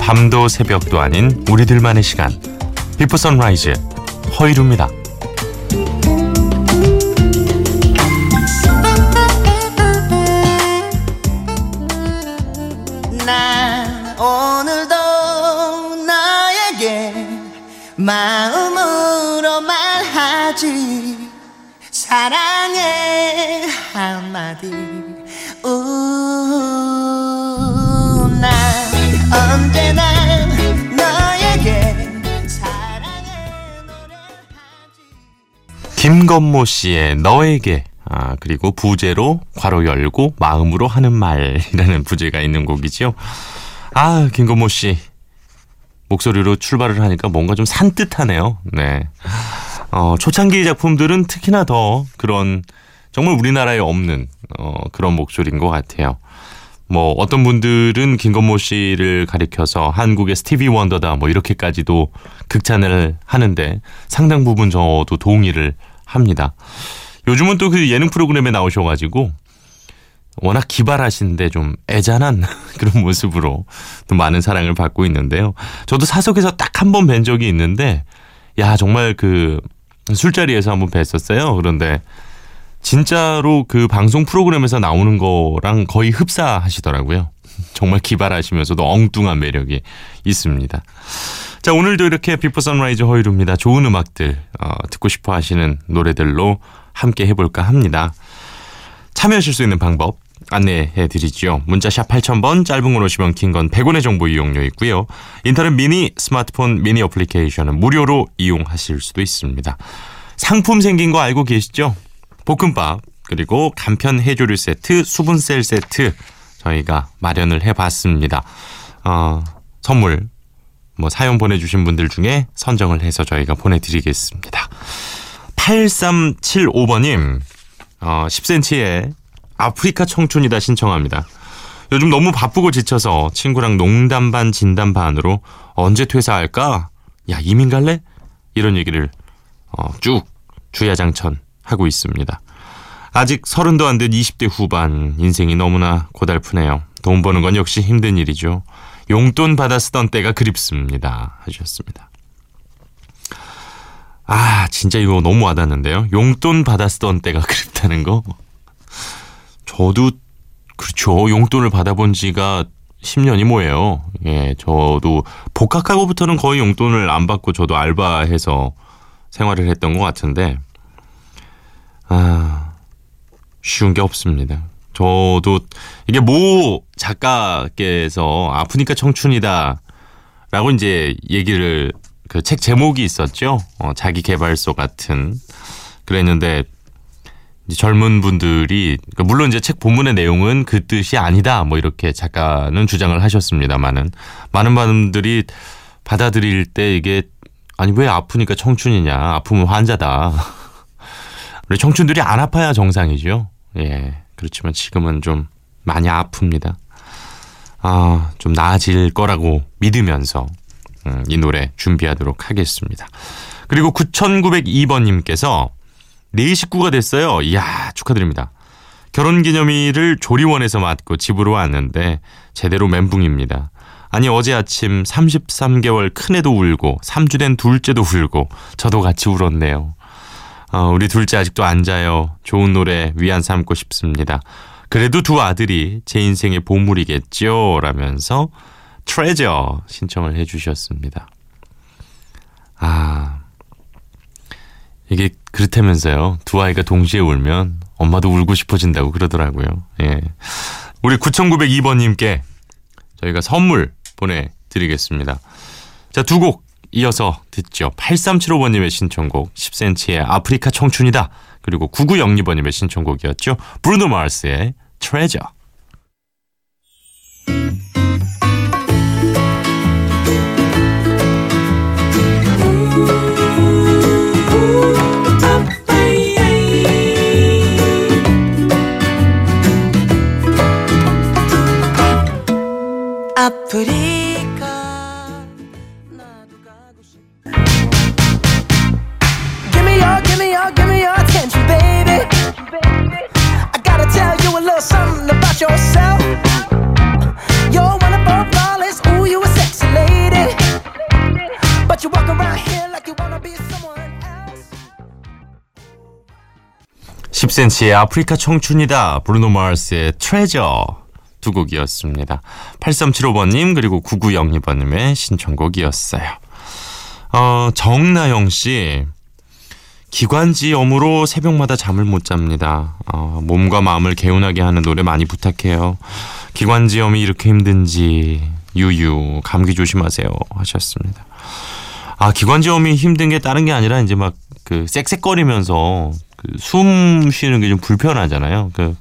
밤도 새벽도 아닌 우리들만의 시간. 비포 선라이즈 허이루입니다. 마음으로 말하지 사랑해 한마디 김건모 씨의 너에게 아, 그리고 부제로 괄호 열고 마음으로 하는 말이라는 부제가 있는 곡이죠. 아, 김건모 씨 목소리로 출발을 하니까 뭔가 좀 산뜻하네요. 네. 어, 초창기 작품들은 특히나 더 그런 정말 우리나라에 없는 어, 그런 목소리인 것 같아요. 뭐 어떤 분들은 김건모 씨를 가리켜서 한국의 스티비 원더다 뭐 이렇게까지도 극찬을 하는데 상당 부분 저도 동의를 합니다. 요즘은 또 그 예능 프로그램에 나오셔가지고 워낙 기발하신데 좀 애잔한 그런 모습으로 또 많은 사랑을 받고 있는데요. 저도 사석에서 딱 한 번 뵌 적이 있는데 야 정말 그 술자리에서 한번 뵀었어요. 그런데 진짜로 그 방송 프로그램에서 나오는 거랑 거의 흡사하시더라고요. 정말 기발하시면서도 엉뚱한 매력이 있습니다. 자, 오늘도 이렇게 비포 선라이즈 허일후입니다. 좋은 음악들, 어, 듣고 싶어 하시는 노래들로 함께 해볼까 합니다. 참여하실 수 있는 방법 안내해 드리죠. 문자샵 8000번, 짧은 건 50원, 긴 건 100원의 정보 이용료 있고요. 인터넷 미니, 스마트폰 미니 어플리케이션은 무료로 이용하실 수도 있습니다. 상품 생긴 거 알고 계시죠? 볶음밥, 그리고 간편 해조류 세트, 수분셀 세트 저희가 마련을 해봤습니다. 어, 선물 뭐 사연 보내주신 분들 중에 선정을 해서 저희가 보내드리겠습니다. 8375번님, 어, 10cm의 아프리카 청춘이다 신청합니다. 요즘 너무 바쁘고 지쳐서 친구랑 농담 반 진담 반으로 언제 퇴사할까? 야 이민 갈래? 이런 얘기를 어, 쭉 주야장천 하고 있습니다. 아직 서른도 안 된 20대 후반 인생이 너무나 고달프네요. 돈 버는 건 역시 힘든 일이죠. 용돈 받아 쓰던 때가 그립습니다. 하셨습니다. 아, 진짜 이거 너무 와닿는데요. 용돈 받아 쓰던 때가 그립다는 거. 저도 그렇죠. 용돈을 받아본 지가 10년이 뭐예요. 예, 저도 복학하고부터는 거의 용돈을 안 받고 저도 알바해서 생활을 했던 것 같은데, 아, 쉬운 게 없습니다. 저도 이게 모 작가께서 아프니까 청춘이다 라고 이제 얘기를 그 책 제목이 있었죠. 어, 자기 개발서 같은 그랬는데 이제 젊은 분들이 그러니까 물론 이제 책 본문의 내용은 그 뜻이 아니다 뭐 이렇게 작가는 주장을 하셨습니다만은 많은 분들이 받아들일 때 이게 아니 왜 아프니까 청춘이냐 아프면 환자다 우리 청춘들이 안 아파야 정상이죠 예 그렇지만 지금은 좀 많이 아픕니다 아 좀 나아질 거라고 믿으면서 음, 이 노래 준비하도록 하겠습니다 그리고 9902번님께서 네 식구가 됐어요. 이야, 축하드립니다. 결혼 기념일을 조리원에서 맞고 집으로 왔는데 제대로 멘붕입니다. 아니 어제 아침 33개월 큰애도 울고 3주 된 둘째도 울고 저도 같이 울었네요. 어, 우리 둘째 아직도 안 자요. 좋은 노래 위안 삼고 싶습니다. 그래도 두 아들이 제 인생의 보물이겠죠. 라면서 트레저 신청을 해주셨습니다. 아 이게 그렇다면서요. 두 아이가 동시에 울면 엄마도 울고 싶어진다고 그러더라고요. 예. 우리 9902번님께 저희가 선물 보내드리겠습니다. 자, 두 곡 이어서 듣죠. 8375번님의 신청곡 10cm의 아프리카 청춘이다. 그리고 9902번님의 신청곡이었죠. 브루노 마르스의 트레저. 10cm의 아프리카 청춘이다. 브루노 마르스의 트레저 두 곡이었습니다. 8375번님 그리고 9902번님의 신청곡이었어요. 어, 정나영 씨. 기관지염으로 새벽마다 잠을 못 잡니다. 어, 몸과 마음을 개운하게 하는 노래 많이 부탁해요. 기관지염이 이렇게 힘든지 유유 감기 조심하세요 하셨습니다. 아 기관지염이 힘든 게 다른 게 아니라 이제 막 그 쌕쌕거리면서 그 숨 쉬는 게 좀 불편하잖아요. 그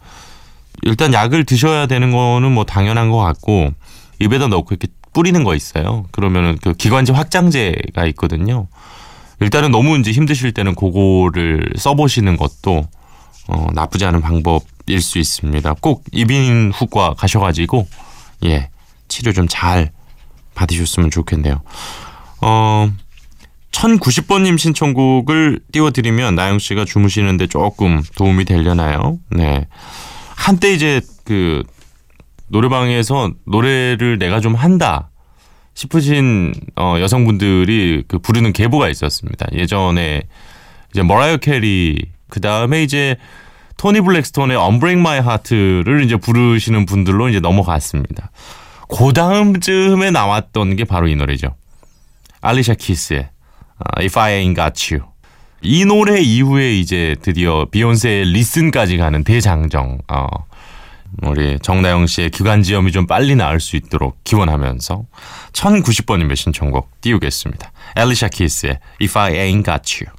일단 약을 드셔야 되는 거는 뭐 당연한 것 같고 입에다 넣고 이렇게 뿌리는 거 있어요. 그러면은 그 기관지 확장제가 있거든요. 일단은 너무 이제 힘드실 때는 그거를 써보시는 것도 어, 나쁘지 않은 방법일 수 있습니다. 꼭 이빈 후과 가셔가지고 예 치료 좀 잘 받으셨으면 좋겠네요. 어 1090번님 신청곡을 띄워드리면 나영 씨가 주무시는데 조금 도움이 되려나요? 네. 한때 이제 그 노래방에서 노래를 내가 좀 한다 싶으신 어, 여성분들이 그 부르는 계보가 있었습니다. 예전에 이제 머라이어 캐리 그 다음에 이제 토니 브랙스톤의 Unbreak My Heart를 이제 부르시는 분들로 이제 넘어갔습니다. 그 다음쯤에 나왔던 게 바로 이 노래죠. 알리샤 키스의 어, If I Ain't Got You. 이 노래 이후에 이제 드디어 비욘세의 리슨까지 가는 대장정. 어, 우리 정나영 씨의 기관지염이 좀 빨리 나을 수 있도록 기원하면서 1090번님의 신청곡 띄우겠습니다. 엘리샤 키스의 If I Ain't Got You.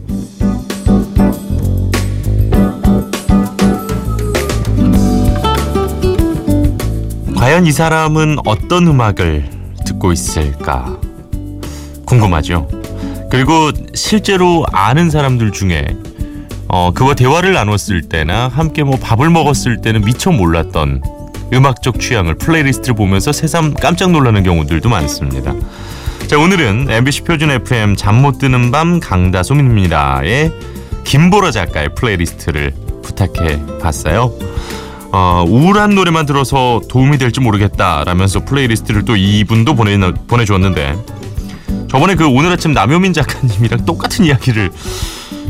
과연 이 사람은 어떤 음악을 듣고 있을까 궁금하죠. 그리고 실제로 아는 사람들 중에 어, 그와 대화를 나눴을 때나 함께 뭐 밥을 먹었을 때는 미처 몰랐던 음악적 취향을 플레이리스트를 보면서 새삼 깜짝 놀라는 경우들도 많습니다. 자 오늘은 MBC 표준 FM 잠 못 드는 밤 강다솜입니다의 김보라 작가의 플레이리스트를 부탁해 봤어요. 어, 우울한 노래만 들어서 도움이 될지 모르겠다라면서 플레이리스트를 또 이분도 보내 보내주었는데 저번에 그 오늘 아침 남효민 작가님이랑 똑같은 이야기를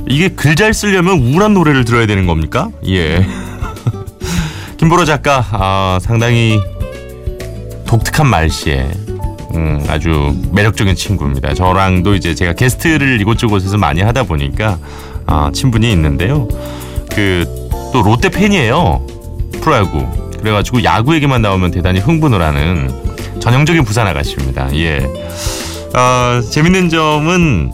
이게 글 잘 쓰려면 우울한 노래를 들어야 되는 겁니까? 예. 김보라 작가 아, 상당히 독특한 말씨에 음, 아주 매력적인 친구입니다. 저랑도 이제 제가 게스트를 이곳저곳에서 많이 하다 보니까 아, 친분이 있는데요. 그 또 롯데 팬이에요. 프로야구. 그래가지고 야구 얘기만 나오면 대단히 흥분을 하는 전형적인 부산 아가씨입니다. 예. 어, 재밌는 점은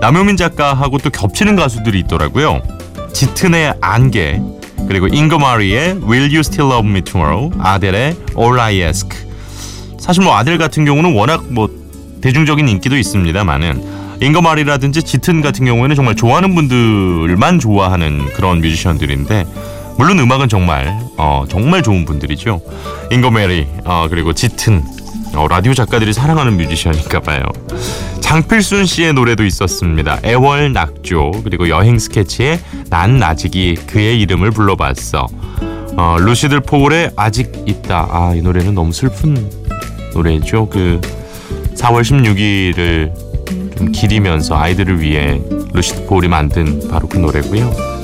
남효민 작가하고 또 겹치는 가수들이 있더라고요. 짙은의 안개, 그리고 잉거마리의 Will You Still Love Me Tomorrow, 아델의 All I Ask. 사실 뭐 아델 같은 경우는 워낙 뭐 대중적인 인기도 있습니다만은 잉거마리라든지 짙은 같은 경우에는 정말 좋아하는 분들만 좋아하는 그런 뮤지션들인데 물론 음악은 정말 어, 정말 좋은 분들이죠. 잉거메리 어, 그리고 짙은 어, 라디오 작가들이 사랑하는 뮤지션인가 봐요. 장필순 씨의 노래도 있었습니다. 애월 낙조 그리고 여행 스케치의 난 아직이 그의 이름을 불러봤어. 어, 루시들 폴의 아직 있다. 아 이 노래는 너무 슬픈 노래죠. 그 4월 16일을 좀 기리면서 아이들을 위해 루시드 폴이 만든 바로 그 노래고요.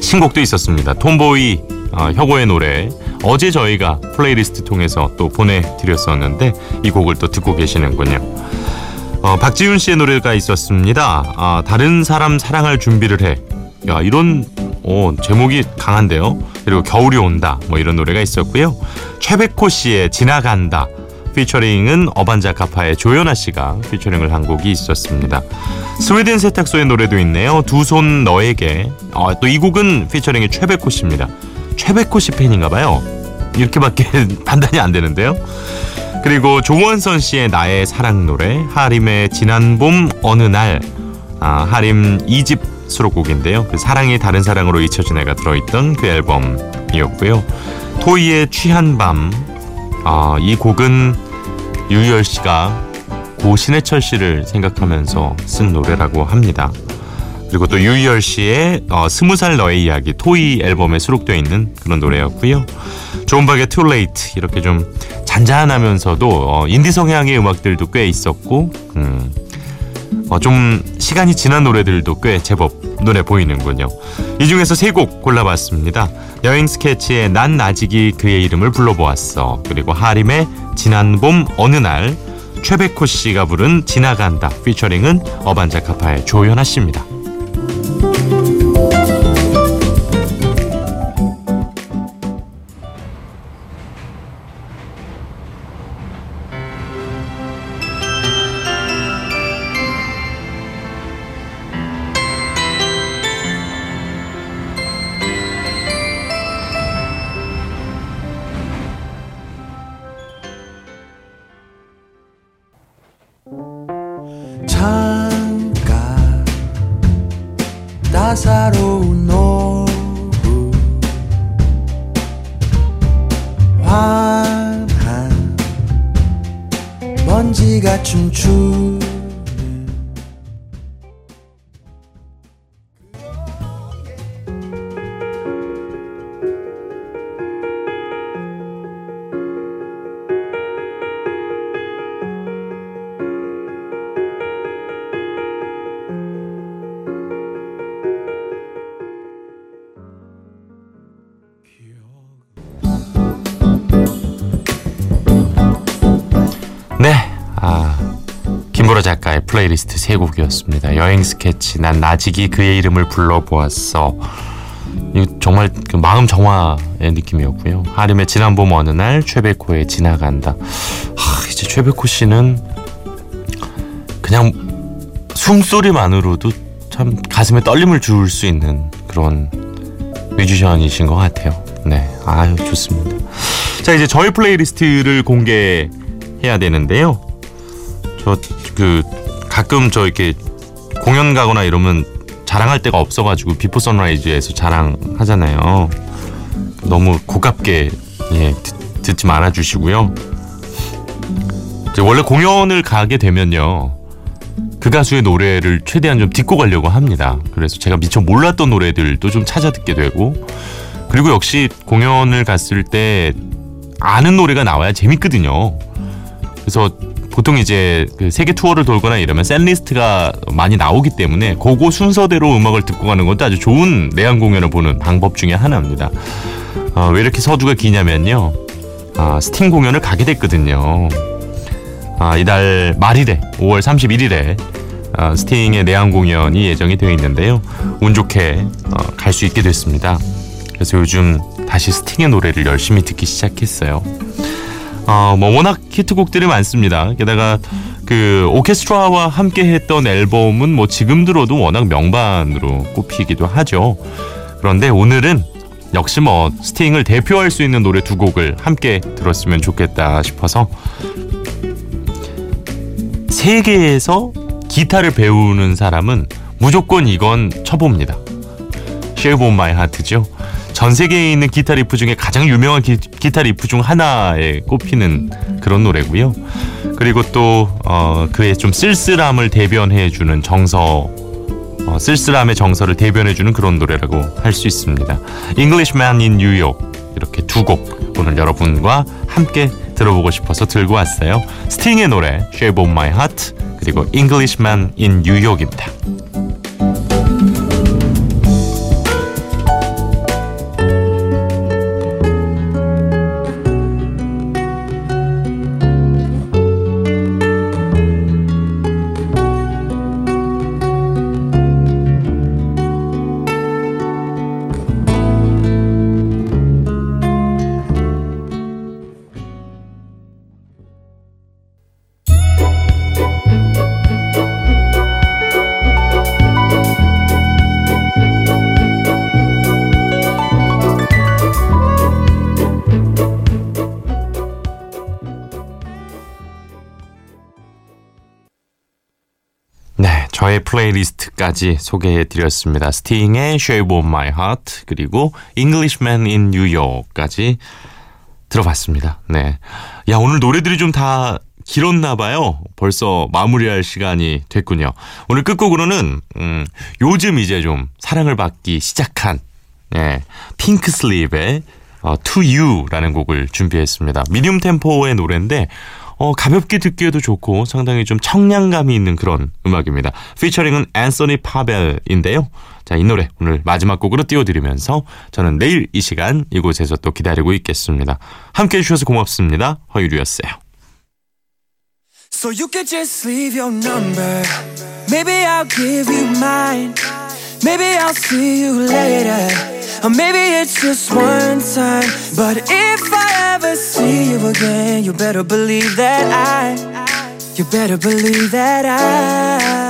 신곡도 있었습니다. Tomboy 어, 혁오의 노래 어제 저희가 플레이리스트 통해서 또 보내드렸었는데 이 곡을 또 듣고 계시는군요. 어, 박지윤 씨의 노래가 있었습니다. 아, 다른 사람 사랑할 준비를 해. 야, 이런 어, 제목이 강한데요. 그리고 겨울이 온다. 뭐 이런 노래가 있었고요. 최백호 씨의 지나간다. 피처링은 어반자카파의 조현아 씨가 피처링을 한 곡이 있었습니다. 스웨덴 세탁소의 노래도 있네요. 두 손 너에게. 어, 또 이 곡은 피처링이 최백호 씨입니다. 최백호 씨 팬인가 봐요. 이렇게밖에 판단이 안 되는데요. 그리고 조원선 씨의 나의 사랑 노래, 하림의 지난 봄 어느 날, 아, 하림 2집 수록곡인데요. 그 사랑이 다른 사랑으로 잊혀진 애가 들어있던 그 앨범이었고요. 토이의 취한 밤, 아, 이 곡은 유희열 씨가 고 신해철 씨를 생각하면서 쓴 노래라고 합니다. 그리고 또 유희열 씨의 어, 스무 살 너의 이야기 토이 앨범에 수록되어 있는 그런 노래였고요. 존박의 Too Late 이렇게 좀 잔잔하면서도 어, 인디 성향의 음악들도 꽤 있었고 음, 어, 좀 시간이 지난 노래들도 꽤 제법 눈에 보이는군요. 이 중에서 세 곡 골라봤습니다. 여행 스케치의 난 아직이 그의 이름을 불러보았어. 그리고 하림의 지난 봄 어느 날 최백호 씨가 부른 지나간다 피처링은 어반자카파의 조연아 씨입니다. 따사로운 오후. 환한 먼지가 춤추 플레이리스트 세 곡이었습니다. 여행 스케치, 나직이 그의 이름을 불러보았어. 이 정말 그 마음 정화의 느낌이었고요. 하림의 지난 봄 어느 날, 최백호의 지나간다. 하, 이제 최백호 씨는 그냥 숨소리만으로도 참 가슴에 떨림을 줄 수 있는 그런 뮤지션이신 것 같아요. 네, 아유 좋습니다. 자 이제 저희 플레이리스트를 공개해야 되는데요. 저 그 가끔 저 이렇게 공연 가거나 이러면 자랑할 데가 없어가지고 비포 선라이즈에서 자랑하잖아요. 너무 고깝게 예 듣, 듣지 말아 주시고요. 이제 원래 공연을 가게 되면요. 그 가수의 노래를 최대한 좀 듣고 가려고 합니다. 그래서 제가 미처 몰랐던 노래들도 좀 찾아 듣게 되고 그리고 역시 공연을 갔을 때 아는 노래가 나와야 재밌거든요. 그래서 보통 이제 그 세계 투어를 돌거나 이러면 setlist가 많이 나오기 때문에 그거 순서대로 음악을 듣고 가는 것도 아주 좋은 내한 공연을 보는 방법 중에 하나입니다. 어, 왜 이렇게 서두가 기냐면요. 아, 스팅 공연을 가게 됐거든요. 아, 이달 말일에 5월 31일에 아, 스팅의 내한 공연이 예정이 되어 있는데요. 운 좋게 어, 갈수 있게 됐습니다. 그래서 요즘 다시 스팅의 노래를 열심히 듣기 시작했어요. 어, 뭐 워낙 히트곡들이 많습니다. 게다가 그 오케스트라와 함께 했던 앨범은 뭐 지금 들어도 워낙 명반으로 꼽히기도 하죠. 그런데 오늘은 역시 뭐 스팅을 대표할 수 있는 노래 두 곡을 함께 들었으면 좋겠다 싶어서 세계에서 기타를 배우는 사람은 무조건 이건 쳐봅니다. Shape of My Heart죠. 전 세계에 있는 기타 리프 중에 가장 유명한 기, 타 리프 중 하나에 꼽히는 그런 노래고요. 그리고 또 어, 그의 좀 쓸쓸함을 대변해 주는 정서, 어, 쓸쓸함의 정서를 대변해 주는 그런 노래라고 할 수 있습니다. Englishman in New York 이렇게 두 곡 오늘 여러분과 함께 들어보고 싶어서 들고 왔어요. 스팅의 노래 Shape of My Heart 그리고 Englishman in New York입니다. 저의 플레이리스트까지 소개해드렸습니다. 스팅의 Shape of My Heart 그리고 Englishman in New York까지 들어봤습니다. 네. 야 오늘 노래들이 좀 다 길었나 봐요. 벌써 마무리할 시간이 됐군요. 오늘 끝곡으로는 음, 요즘 이제 좀 사랑을 받기 시작한 네, 핑크슬립의 어, To You라는 곡을 준비했습니다. 미디움 템포의 노래인데 어, 가볍게 듣기에도 좋고 상당히 좀 청량감이 있는 그런 음악입니다. 피처링은 앤서니 파벨인데요. 자, 이 노래 오늘 마지막 곡으로 띄워드리면서 저는 내일 이 시간 이곳에서 또 기다리고 있겠습니다. 함께 해주셔서 고맙습니다. 허유리였어요. So you could just leave your number. Maybe I'll give you mine. Maybe I'll see you later. Or maybe it's just one time. But if I ever see you again, you better believe that I. You better believe that I.